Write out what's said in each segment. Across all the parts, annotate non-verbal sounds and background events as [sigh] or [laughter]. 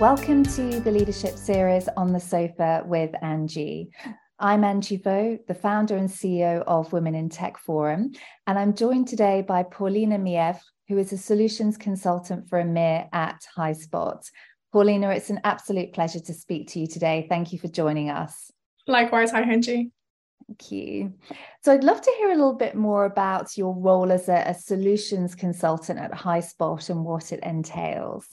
Welcome to the leadership series on the sofa with Angie. I'm Angie Vaux, the founder and CEO of Women in Tech Forum, and I'm joined today by Paulina Mievre, who is a solutions consultant for EMEA at Highspot. Paulina, it's an absolute pleasure to speak to you today. Thank you for joining us. Likewise. Hi, Angie. Thank you. So I'd love to hear a little bit more about your role as a, a solutions consultant at Highspot and what it entails.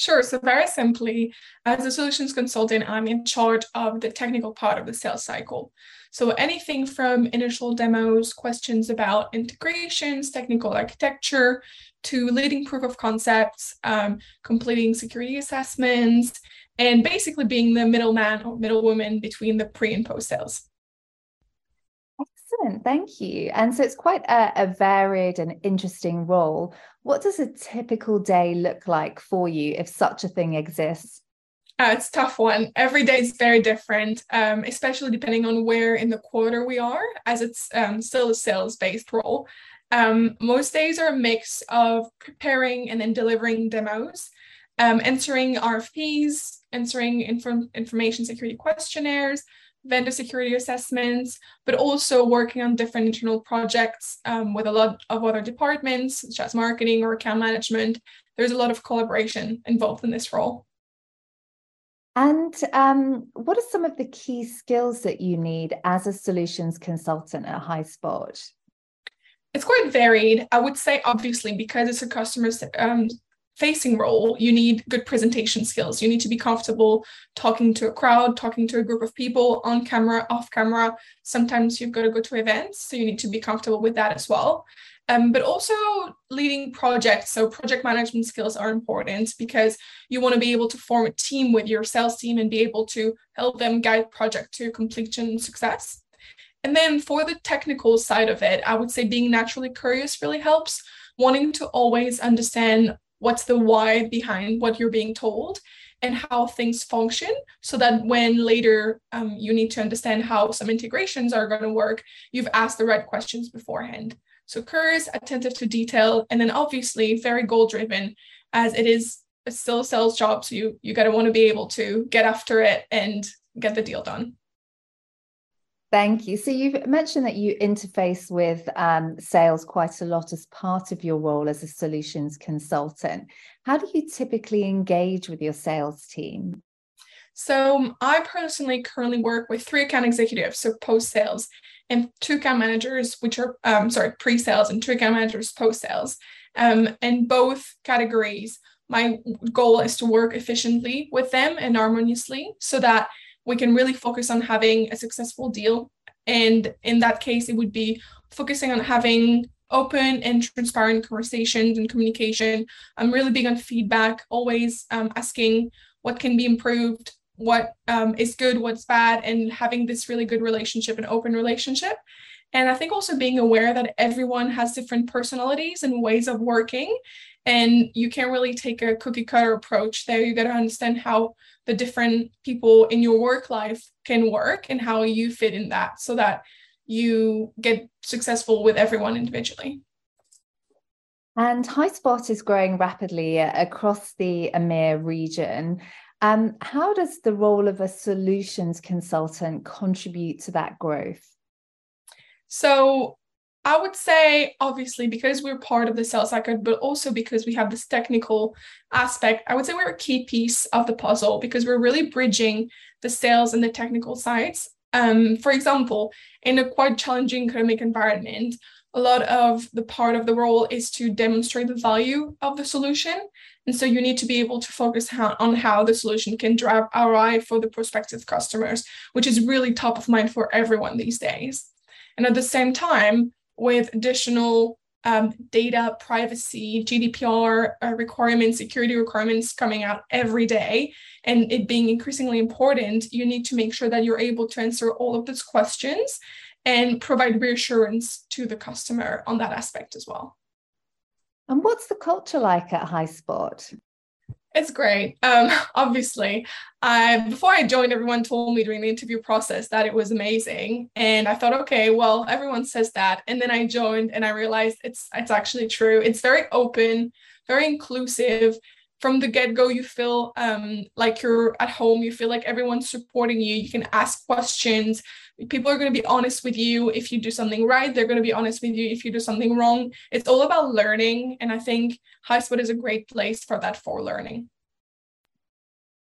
Sure. So, very simply, as a solutions consultant, I'm in charge of the technical part of the sales cycle. So, anything from initial demos, questions about integrations, technical architecture, to leading proof of concepts, um, completing security assessments, and basically being the middleman or middlewoman between the pre and post sales. Excellent, thank you. And so it's quite a, a, varied and interesting role. What does a typical day look like for you if such a thing exists? Uh, it's tough one. Every day is very different, um, especially depending on where in the quarter we are, as it's um, still a sales based role. Um, most days are a mix of preparing and then delivering demos, um, answering RFPs, answering inform- information security questionnaires, vendor security assessments, but also working on different internal projects um, with a lot of other departments, such as marketing or account management. There's a lot of collaboration involved in this role. And um, what are some of the key skills that you need as a solutions consultant at Highspot? It's quite varied. I would say, obviously, because it's a customer um, facing role, you need good presentation skills. You need to be comfortable talking to a crowd, talking to a group of people on camera, off camera. Sometimes you've got to go to events, so you need to be comfortable with that as well. Um, but also leading projects. So, project management skills are important because you want to be able to form a team with your sales team and be able to help them guide project to completion and success. And then for the technical side of it, I would say being naturally curious really helps. Wanting to always understand what's the why behind what you're being told and how things function so that when later um, you need to understand how some integrations are going to work you've asked the right questions beforehand. So curious attentive to detail and then obviously very goal driven as it is still a sales job so you you got to want to be able to get after it and get the deal done Thank you. So you've mentioned that you interface with um, sales quite a lot as part of your role as a solutions consultant. How do you typically engage with your sales team? So I personally currently work with three account executives, so post sales, and two account managers, which are um, sorry pre sales, and two account managers post sales. Um, in both categories, my goal is to work efficiently with them and harmoniously, so that we can really focus on having a successful deal. And in that case, it would be focusing on having open and transparent conversations and communication. I'm really big on feedback, always um, asking what can be improved, what um, is good, what's bad, and having this really good relationship, an open relationship. And I think also being aware that everyone has different personalities and ways of working. And you can't really take a cookie cutter approach there. You got to understand how the different people in your work life can work and how you fit in that so that you get successful with everyone individually. And Highspot is growing rapidly across the EMEA region. Um, how does the role of a solutions consultant contribute to that growth? So, I would say, obviously, because we're part of the sales cycle, but also because we have this technical aspect, I would say we're a key piece of the puzzle because we're really bridging the sales and the technical sides. Um, for example, in a quite challenging economic environment, a lot of the part of the role is to demonstrate the value of the solution. And so you need to be able to focus how, on how the solution can drive ROI for the prospective customers, which is really top of mind for everyone these days. And at the same time, with additional um, data privacy, GDPR uh, requirements, security requirements coming out every day, and it being increasingly important, you need to make sure that you're able to answer all of those questions and provide reassurance to the customer on that aspect as well. And what's the culture like at High Highspot? It's great. Um, [laughs] obviously, I before I joined, everyone told me during the interview process that it was amazing, and I thought, okay, well, everyone says that, and then I joined, and I realized it's it's actually true. It's very open, very inclusive. From the get-go you feel um, like you're at home you feel like everyone's supporting you you can ask questions. People are going to be honest with you if you do something right they're going to be honest with you if you do something wrong. It's all about learning and i think Highspot is a great place for that for learning.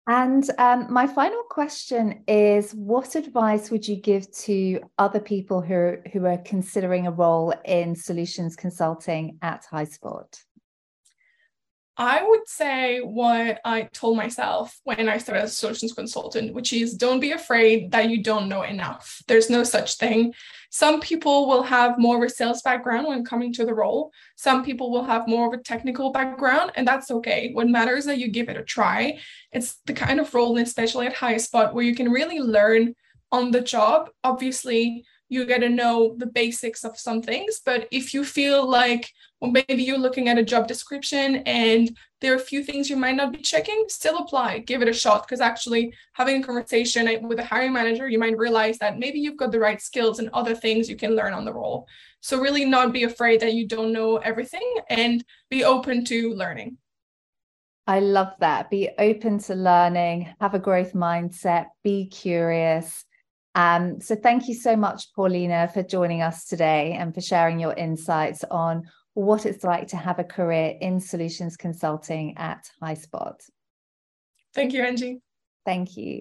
And um, my final question is what advice would you give to other people who who are considering a role in solutions consulting at Highspot I would say what I told myself when I started as a solutions consultant, which is don't be afraid that you don't know enough. There's no such thing. Some people will have more of a sales background when coming to the role. Some people will have more of a technical background, and that's okay. What matters is that you give it a try. It's the kind of role, especially at Highspot, where you can really learn on the job. Obviously, you get to know the basics of some things. But if you feel like, well, maybe you're looking at a job description and there are a few things you might not be checking, still apply, give it a shot. Because actually, having a conversation with a hiring manager, you might realize that maybe you've got the right skills and other things you can learn on the role. So, really, not be afraid that you don't know everything and be open to learning. I love that. Be open to learning, have a growth mindset, be curious um, so thank you so much, Paulina, for joining us today and for sharing your insights on what it's like to have a career in solutions consulting at Highspot. Thank you, Angie. Thank you.